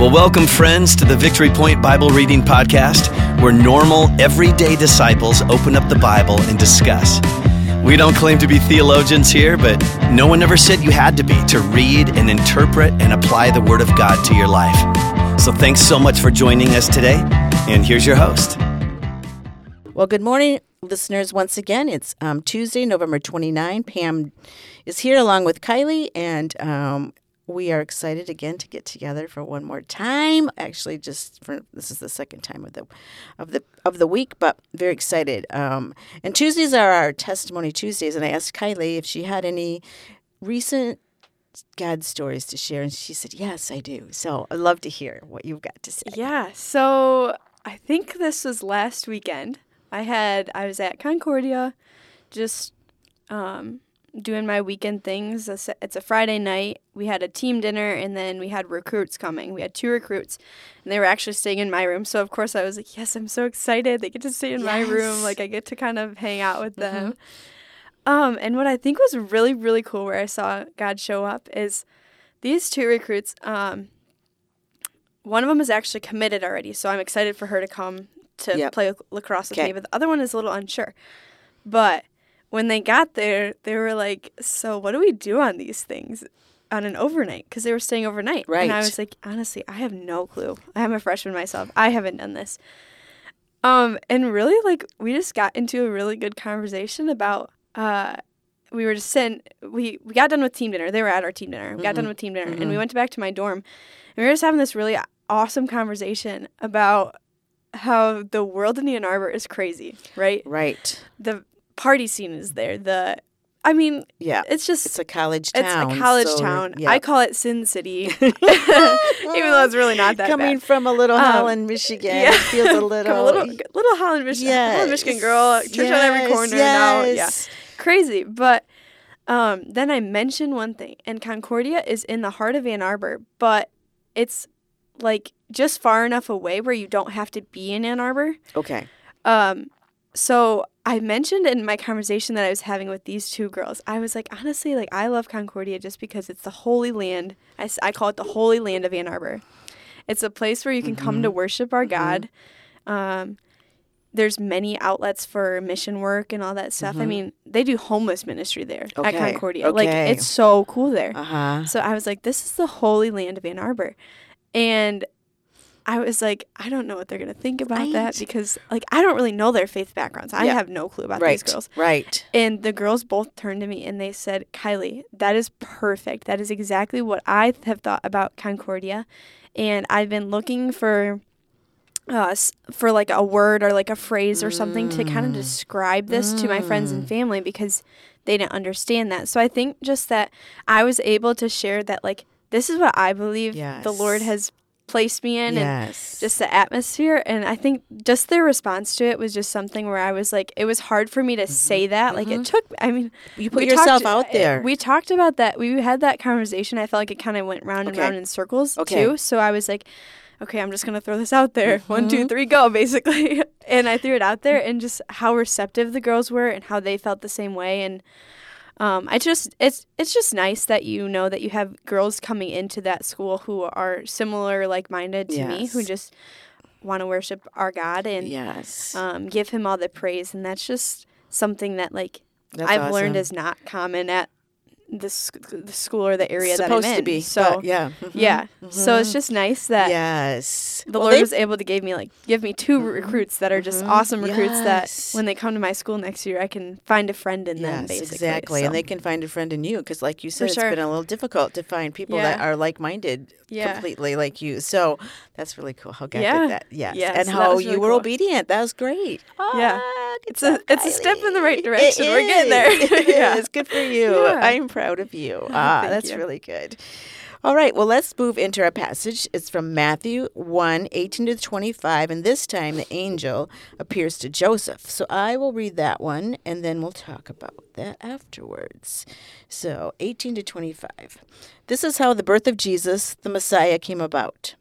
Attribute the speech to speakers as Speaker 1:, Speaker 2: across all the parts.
Speaker 1: Well, welcome, friends, to the Victory Point Bible Reading Podcast, where normal, everyday disciples open up the Bible and discuss. We don't claim to be theologians here, but no one ever said you had to be to read and interpret and apply the Word of God to your life. So thanks so much for joining us today, and here's your host.
Speaker 2: Well, good morning, listeners. Once again, it's um, Tuesday, November 29. Pam is here along with Kylie, and um, we are excited again to get together for one more time. Actually, just for this is the second time of the of the of the week, but very excited. Um, and Tuesdays are our testimony Tuesdays, and I asked Kylie if she had any recent God stories to share, and she said, "Yes, I do." So I'd love to hear what you've got to say.
Speaker 3: Yeah. So I think this was last weekend. I had I was at Concordia, just um, doing my weekend things. It's a Friday night. We had a team dinner, and then we had recruits coming. We had two recruits, and they were actually staying in my room. So of course I was like, "Yes, I'm so excited! They get to stay in yes. my room. Like I get to kind of hang out with them." Mm-hmm. Um, and what I think was really really cool, where I saw God show up, is these two recruits. Um, one of them is actually committed already, so I'm excited for her to come to yep. play lacrosse with me, but the other one is a little unsure. But when they got there, they were like, "So what do we do on these things on an overnight?" Because they were staying overnight,
Speaker 2: right?
Speaker 3: And I was like, honestly, I have no clue. I'm a freshman myself. I haven't done this. Um, and really, like, we just got into a really good conversation about. Uh, we were just sitting. We we got done with team dinner. They were at our team dinner. We mm-hmm. got done with team dinner, mm-hmm. and we went back to my dorm, and we were just having this really awesome conversation about how the world in Ann Arbor is crazy, right?
Speaker 2: Right.
Speaker 3: The party scene is there. The I mean,
Speaker 2: yeah,
Speaker 3: it's just
Speaker 2: it's a college town.
Speaker 3: It's a college so, town. Yeah. I call it Sin City, even though it's really not that.
Speaker 2: Coming
Speaker 3: bad.
Speaker 2: from a little um, Holland, Michigan, yeah. it feels a little,
Speaker 3: a little, little Holland, Michigan, yes. Holland, Michigan girl, church yes. on every corner. Yes. Now, yeah, crazy. But um, then I mentioned one thing, and Concordia is in the heart of Ann Arbor, but it's like just far enough away where you don't have to be in Ann Arbor.
Speaker 2: Okay.
Speaker 3: Um, so I mentioned in my conversation that I was having with these two girls, I was like, honestly, like I love Concordia just because it's the holy land. I, I call it the holy land of Ann Arbor. It's a place where you can mm-hmm. come to mm-hmm. worship our mm-hmm. God. Um, there's many outlets for mission work and all that stuff. Mm-hmm. I mean, they do homeless ministry there okay. at Concordia. Okay. Like it's so cool there.
Speaker 2: Uh-huh.
Speaker 3: So I was like, this is the holy land of Ann Arbor. And I was like, I don't know what they're going to think about right. that because, like, I don't really know their faith backgrounds. I yeah. have no clue about
Speaker 2: right.
Speaker 3: these girls.
Speaker 2: Right.
Speaker 3: And the girls both turned to me and they said, Kylie, that is perfect. That is exactly what I have thought about Concordia. And I've been looking for. Uh, for like a word or like a phrase or something mm. to kind of describe this mm. to my friends and mm. family because they didn't understand that. So I think just that I was able to share that like this is what I believe yes. the Lord has placed me in
Speaker 2: yes.
Speaker 3: and just the atmosphere and i think just their response to it was just something where i was like it was hard for me to mm-hmm. say that mm-hmm. like it mm-hmm. took i mean
Speaker 2: you put yourself talked, out there
Speaker 3: we talked about that we had that conversation i felt like it kind of went round and round in circles okay. too so i was like okay i'm just gonna throw this out there mm-hmm. One, two, three, go basically and i threw it out there and just how receptive the girls were and how they felt the same way and um, I just it's it's just nice that you know that you have girls coming into that school who are similar, like minded to yes. me, who just want to worship our God and
Speaker 2: yes,
Speaker 3: um, give Him all the praise, and that's just something that like that's I've awesome. learned is not common at the, the school or the area
Speaker 2: supposed
Speaker 3: that I'm in.
Speaker 2: to be.
Speaker 3: So
Speaker 2: yeah,
Speaker 3: mm-hmm. yeah. Mm-hmm. So it's just nice that
Speaker 2: yes,
Speaker 3: the well, Lord was able to give me like give me 2 mm-hmm. recruits that are just mm-hmm. awesome recruits yes. that when they come to my school next year, I can find a friend in
Speaker 2: yes,
Speaker 3: them. Basically,
Speaker 2: exactly,
Speaker 3: so.
Speaker 2: and they can find a friend in you because, like you said, it's been a little difficult to find people
Speaker 3: yeah.
Speaker 2: that are like minded
Speaker 3: yeah.
Speaker 2: completely like you. So that's really cool how God
Speaker 3: yeah.
Speaker 2: did that. Yes,
Speaker 3: yeah,
Speaker 2: and
Speaker 3: so
Speaker 2: how
Speaker 3: really
Speaker 2: you were
Speaker 3: cool.
Speaker 2: obedient. That was great.
Speaker 3: Oh, yeah, it's a it's a step in the right direction. It we're getting there.
Speaker 2: yeah, it's good for you. I'm proud of you. Ah, that's
Speaker 3: you.
Speaker 2: really good. All right, well, let's move into our passage. It's from Matthew 1 18 to 25, and this time the angel appears to Joseph. So I will read that one, and then we'll talk about that afterwards. So 18 to 25. This is how the birth of Jesus, the Messiah, came about.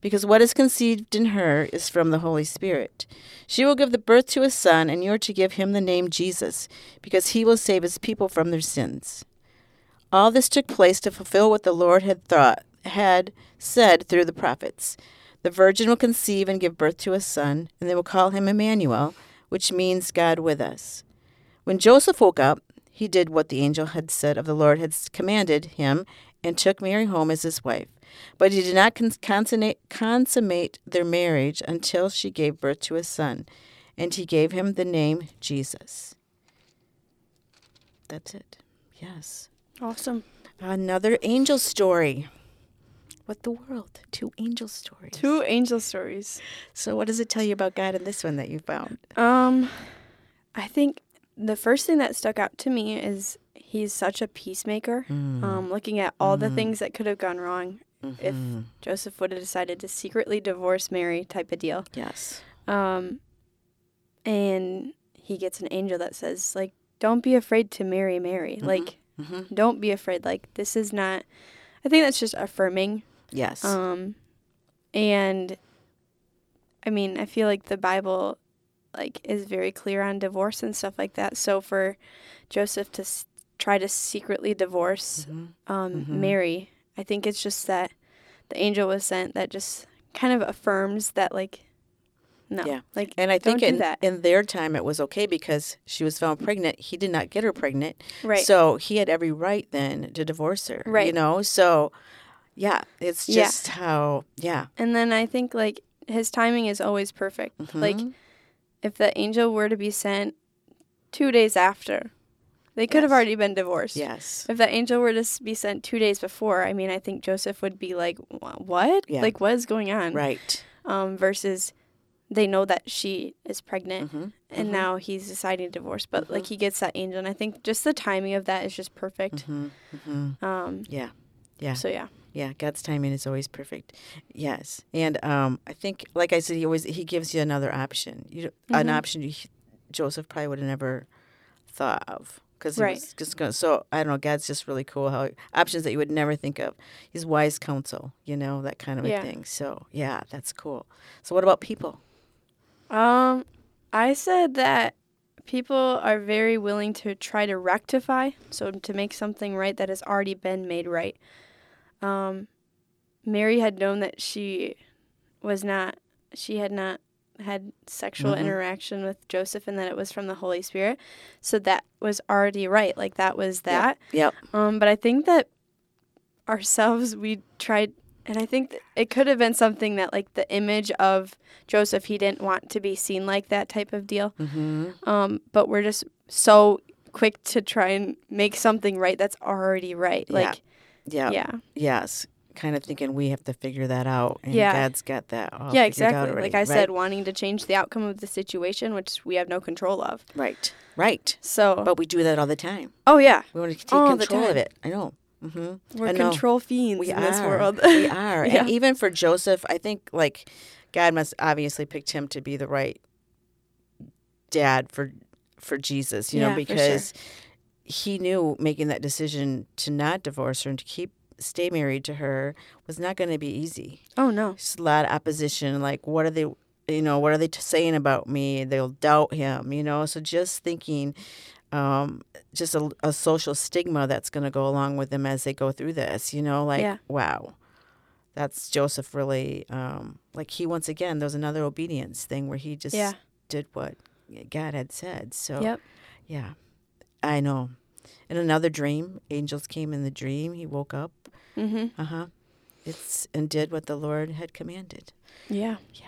Speaker 2: because what is conceived in her is from the Holy Spirit. She will give the birth to a son, and you are to give him the name Jesus, because he will save his people from their sins. All this took place to fulfill what the Lord had thought had said through the prophets. The virgin will conceive and give birth to a son, and they will call him Emmanuel, which means God with us. When Joseph woke up, he did what the angel had said of the Lord had commanded him, and took Mary home as his wife. But he did not consummate, consummate their marriage until she gave birth to a son, and he gave him the name Jesus. That's it. Yes.
Speaker 3: Awesome.
Speaker 2: Another angel story. What the world? Two angel stories.
Speaker 3: Two angel stories.
Speaker 2: So, what does it tell you about God in this one that you found?
Speaker 3: Um, I think the first thing that stuck out to me is he's such a peacemaker.
Speaker 2: Mm.
Speaker 3: Um, looking at all the
Speaker 2: Mm-hmm.
Speaker 3: things that could have gone wrong if Joseph would have decided to secretly divorce Mary, type of deal.
Speaker 2: Yes.
Speaker 3: Um, and he gets an angel that says, like, don't be afraid to marry Mary. Like,
Speaker 2: Mhm.
Speaker 3: don't be afraid. Like, this is not. I think that's just affirming.
Speaker 2: Yes.
Speaker 3: Um, and I mean, I feel like the Bible, like, is very clear on divorce and stuff like that. So for Joseph to s- try to secretly divorce
Speaker 2: Mhm.
Speaker 3: um,
Speaker 2: Mhm.
Speaker 3: Mary, I think it's just that the angel was sent that just kind of affirms that, like, no,
Speaker 2: Yeah.
Speaker 3: like,
Speaker 2: and I think in,
Speaker 3: that.
Speaker 2: in their time it was okay because she was found pregnant. He did not get her pregnant.
Speaker 3: right?
Speaker 2: So he had every right then to divorce her.
Speaker 3: Right.
Speaker 2: You know? So, yeah, it's
Speaker 3: Yeah.
Speaker 2: just how, yeah.
Speaker 3: and then I think like his timing is always perfect. Like,
Speaker 2: Mhm.
Speaker 3: if the angel were to be sent two days after, they could have already been divorced.
Speaker 2: Yes.
Speaker 3: If that angel were to be sent two days before, I mean, I think Joseph would be like, "What?
Speaker 2: Yeah.
Speaker 3: Like, what is going on?"
Speaker 2: Right.
Speaker 3: Um, versus they know that she is pregnant,
Speaker 2: Mhm.
Speaker 3: and
Speaker 2: Mhm.
Speaker 3: now he's deciding to divorce. But like, he gets that angel, and I think just the timing of that is just perfect.
Speaker 2: Mhm. Mhm.
Speaker 3: Um,
Speaker 2: Yeah. Yeah.
Speaker 3: so yeah,
Speaker 2: Yeah, God's timing is always perfect. Yes, and um, I think, like I said, he always he gives you another option. You an
Speaker 3: Mhm.
Speaker 2: option you, Joseph probably would have never thought of because
Speaker 3: Right.
Speaker 2: just going. So I don't know. God's just really cool. How options that you would never think of. He's wise counsel. You know that kind of a thing. So yeah, that's cool. So what about people?
Speaker 3: Um, I said that people are very willing to try to rectify, so to make something right that has already been made right. Um, Mary had known that she was not, she had not had sexual
Speaker 2: Mhm.
Speaker 3: interaction with Joseph and that it was from the Holy Spirit. So that was already right. Like that was that.
Speaker 2: Yep.
Speaker 3: Um, but I think that ourselves, we tried, and I think it could have been something that, like, the image of Joseph, he didn't want to be seen like that type of deal.
Speaker 2: Mm-hmm.
Speaker 3: Um, but we're just so quick to try and make something right that's already right.
Speaker 2: Yeah.
Speaker 3: Like,
Speaker 2: Yeah.
Speaker 3: yeah.
Speaker 2: Yes. Kind of thinking we have to figure that out, and
Speaker 3: Yeah.
Speaker 2: God's got that. All
Speaker 3: yeah, exactly.
Speaker 2: already,
Speaker 3: Like I
Speaker 2: right?
Speaker 3: said, wanting to change the outcome of the situation, which we have no control of.
Speaker 2: Right. Right.
Speaker 3: So,
Speaker 2: But we do that all the time.
Speaker 3: oh, yeah.
Speaker 2: We want to take
Speaker 3: All
Speaker 2: control of it. I know. Mm-hmm.
Speaker 3: We're
Speaker 2: I know.
Speaker 3: control fiends
Speaker 2: We
Speaker 3: in
Speaker 2: are.
Speaker 3: this world.
Speaker 2: we are.
Speaker 3: Yeah.
Speaker 2: And even for Joseph, I think like God must obviously picked him to be the right dad for for Jesus, you
Speaker 3: Yeah,
Speaker 2: know,
Speaker 3: for sure.
Speaker 2: because he knew making that decision to not divorce her and to keep stay married to her was not going to be easy.
Speaker 3: oh, no.
Speaker 2: There's a lot of opposition. Like, what are they? You know, what are they t- saying about me? They'll doubt him. You know, so just thinking, um, just a, a social stigma that's going to go along with them as they go through this. You know, like,
Speaker 3: Yeah.
Speaker 2: wow, that's Joseph really. Um, like he once again, there was another obedience thing where he just
Speaker 3: Yeah.
Speaker 2: did what God had said. So
Speaker 3: Yep.
Speaker 2: yeah, I know. In another dream, angels came in the dream. He woke up.
Speaker 3: Mm-hmm.
Speaker 2: Uh huh. It's and did what the Lord had commanded.
Speaker 3: Yeah. Yeah.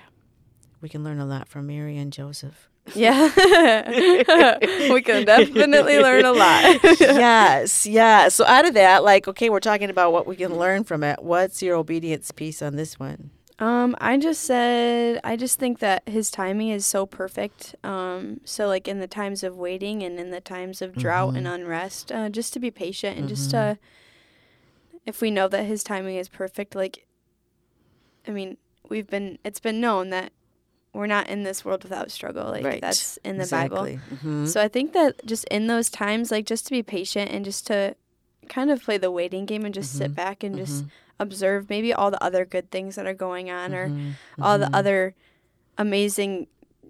Speaker 2: We can learn a lot from Mary and Joseph.
Speaker 3: Yeah. we can definitely learn a lot.
Speaker 2: yes, yeah. So out of that, like, okay, we're talking about what we can learn from it. What's your obedience piece on this one?
Speaker 3: Um, I just said I just think that his timing is so perfect. Um, so like in the times of waiting and in the times of drought and unrest, uh, just to be patient and just to, if we know that his timing is perfect, like, I mean, we've been it's been known that we're not in this world without struggle. Like
Speaker 2: Right.
Speaker 3: that's in the Bible.
Speaker 2: exactly. Mhm.
Speaker 3: So I think that just in those times, like just to be patient and just to kind of play the waiting game and just
Speaker 2: Mm-hmm.
Speaker 3: sit back and just observe maybe all the other good things that are going on or
Speaker 2: Mm-hmm.
Speaker 3: all the other amazing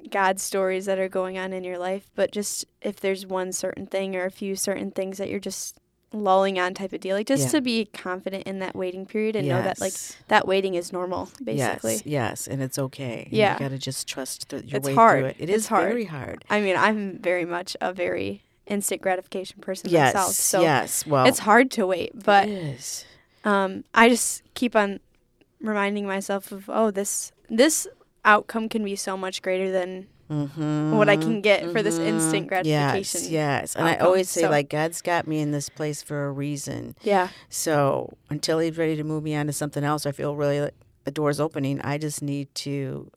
Speaker 3: God stories that are going on in your life. But just if there's one certain thing or a few certain things that you're just lulling on type of deal, like just
Speaker 2: Yeah.
Speaker 3: to be confident in that waiting period and know that like that waiting is normal, basically.
Speaker 2: Yes, yes, and it's okay.
Speaker 3: Yeah.
Speaker 2: you got to just trust th- your
Speaker 3: It's
Speaker 2: way
Speaker 3: hard.
Speaker 2: through it. It
Speaker 3: It's
Speaker 2: is
Speaker 3: hard.
Speaker 2: very hard.
Speaker 3: I mean, I'm very much a very instant gratification person
Speaker 2: Yes,
Speaker 3: myself. So
Speaker 2: yes. Well,
Speaker 3: it's hard to wait, but
Speaker 2: it is.
Speaker 3: um, I just keep on reminding myself of oh this this outcome can be so much greater than
Speaker 2: Mm-hmm.
Speaker 3: what I can get for this instant gratification.
Speaker 2: Yes, yes. And I always say,
Speaker 3: So-
Speaker 2: like, God's got me in this place for a reason.
Speaker 3: Yeah,
Speaker 2: So until He's ready to move me on to something else, I feel really like the door's opening. I just need to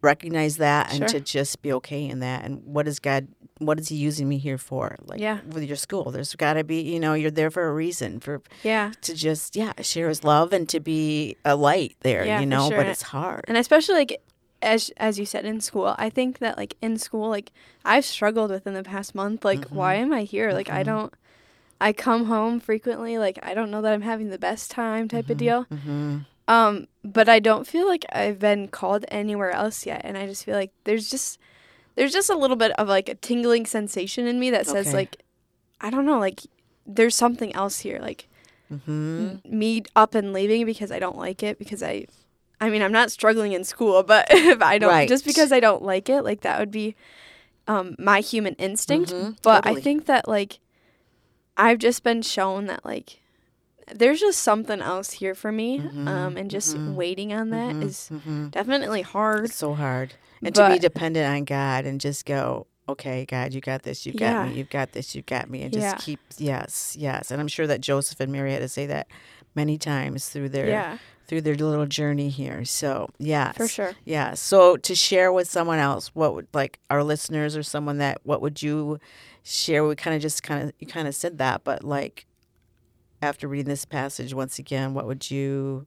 Speaker 2: recognize that and to just be okay in that. And what is God? What is He using me here for? Like
Speaker 3: Yeah.
Speaker 2: with your school, there's got to be, you know, you're there for a reason for
Speaker 3: yeah,
Speaker 2: to just yeah share His love and to be a light there.
Speaker 3: Yeah,
Speaker 2: you know,
Speaker 3: sure.
Speaker 2: but it's hard.
Speaker 3: and especially like as as you said in school, I think that like in school, like I've struggled with in the past month. Like,
Speaker 2: Mm-hmm.
Speaker 3: why am I here? Like, I don't. I come home frequently. Like, I don't know that I'm having the best time, type of deal.
Speaker 2: hmm
Speaker 3: Um, but I don't feel like I've been called anywhere else yet, and I just feel like there's just there's just a little bit of like a tingling sensation in me that says
Speaker 2: Okay.
Speaker 3: like I don't know, like there's something else here, like
Speaker 2: hmm
Speaker 3: me up and leaving because I don't like it because I I mean I'm not struggling in school, but if I don't
Speaker 2: Right.
Speaker 3: just because I don't like it, like that would be um my human instinct.
Speaker 2: Mhm,
Speaker 3: But
Speaker 2: totally.
Speaker 3: I think that like I've just been shown that like there's just something else here for me. Um and just waiting on that is
Speaker 2: hmm
Speaker 3: definitely hard.
Speaker 2: It's so hard. And to be dependent on God and just go, okay, God, you got this, you got
Speaker 3: Yeah.
Speaker 2: me, you've got this, you got me, and just
Speaker 3: Yeah.
Speaker 2: keep, yes, yes. And I'm sure that Joseph and Mary had to say that many times through their
Speaker 3: Yeah.
Speaker 2: Through their little journey here. So yeah.
Speaker 3: For sure.
Speaker 2: Yeah. So to share with someone else, what would like our listeners or someone that what would you share? We kind of just kind of you kind of said that, but like after reading this passage once again, what would you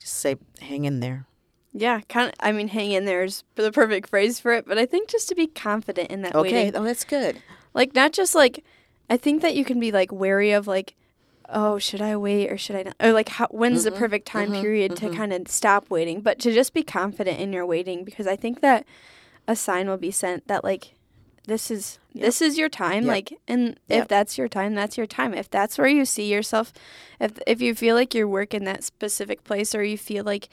Speaker 2: just say? Hang in there.
Speaker 3: Yeah, kind of. I mean, hang in there is the perfect phrase for it. But I think just to be confident in that
Speaker 2: Okay.
Speaker 3: waiting,
Speaker 2: Oh, that's good.
Speaker 3: like not just like, I think that you can be like wary of like, oh, should I wait or should I not? Or like, how, when's
Speaker 2: Mm-hmm,
Speaker 3: the perfect time period to kind of stop waiting? But to just be confident in your waiting because I think that a sign will be sent that like, this is this is your time
Speaker 2: Yep.
Speaker 3: like and
Speaker 2: Yep.
Speaker 3: if that's your time that's your time if that's where you see yourself if if you feel like you're work in that specific place or you feel like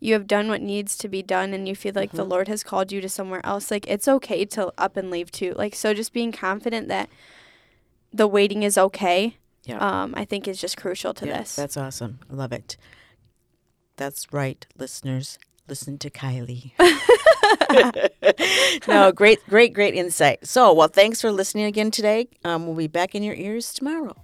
Speaker 3: you have done what needs to be done and you feel like the
Speaker 2: Mm-hmm.
Speaker 3: lord has called you to somewhere else like it's okay to up and leave too like so just being confident that the waiting is okay
Speaker 2: Yeah.
Speaker 3: um i think is just crucial to
Speaker 2: Yeah,
Speaker 3: this
Speaker 2: That's awesome. I love it. That's right, listeners. Listen to Kylie. no, great, great, great insight. So, well, thanks for listening again today. Um, we'll be back in your ears tomorrow.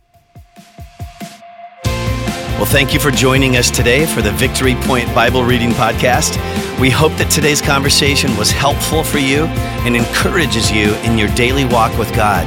Speaker 1: Well, thank you for joining us today for the Victory Point Bible Reading Podcast. We hope that today's conversation was helpful for you and encourages you in your daily walk with God.